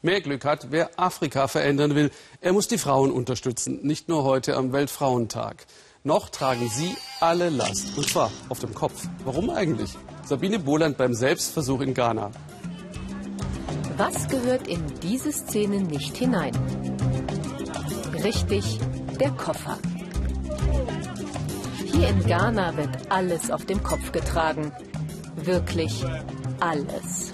Mehr Glück hat, wer Afrika verändern will. Er muss die Frauen unterstützen, nicht nur heute am Weltfrauentag. Noch tragen sie alle Last, und zwar auf dem Kopf. Warum eigentlich? Sabine Bohland beim Selbstversuch in Ghana. Was gehört in diese Szene nicht hinein? Richtig, der Koffer. Hier in Ghana wird alles auf dem Kopf getragen. Wirklich alles.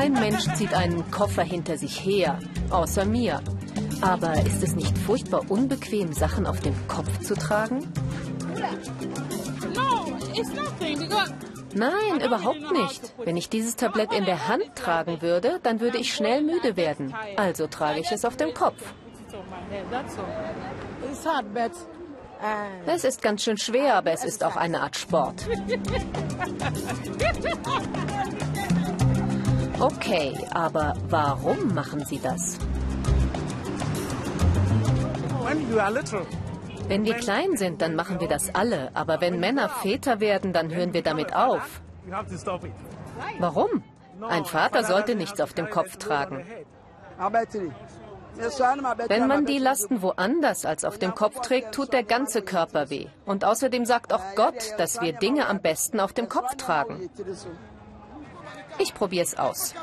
Kein Mensch zieht einen Koffer hinter sich her, außer mir. Aber ist es nicht furchtbar unbequem, Sachen auf dem Kopf zu tragen? Nein, überhaupt nicht. Wenn ich dieses Tablett in der Hand tragen würde, dann würde ich schnell müde werden. Also trage ich es auf dem Kopf. Es ist ganz schön schwer, aber es ist auch eine Art Sport. Okay, aber warum machen Sie das? Wenn wir klein sind, dann machen wir das alle. Aber wenn Männer Väter werden, dann hören wir damit auf. Warum? Ein Vater sollte nichts auf dem Kopf tragen. Wenn man die Lasten woanders als auf dem Kopf trägt, tut der ganze Körper weh. Und außerdem sagt auch Gott, dass wir Dinge am besten auf dem Kopf tragen. Ich probiere es aus.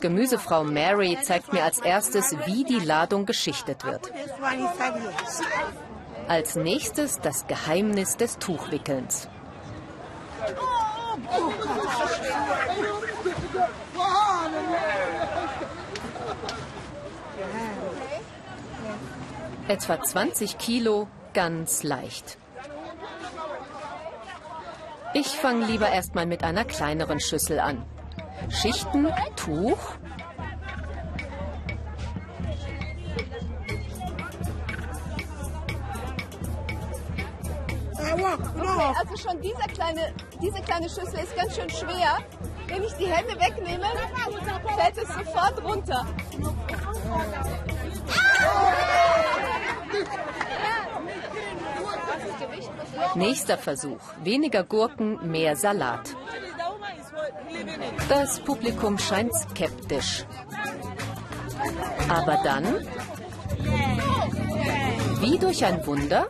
Gemüsefrau Mary zeigt mir als erstes, wie die Ladung geschichtet wird. Als nächstes das Geheimnis des Tuchwickelns. Etwa 20 Kilo, ganz leicht. Ich fange lieber erstmal mit einer kleineren Schüssel an. Schichten, Tuch. Okay, also schon diese kleine, diese kleine Schüssel ist ganz schön schwer. Wenn ich die Hände wegnehme, fällt es sofort runter. Nächster Versuch. Weniger Gurken, mehr Salat. Das Publikum scheint skeptisch. Aber dann, wie durch ein Wunder,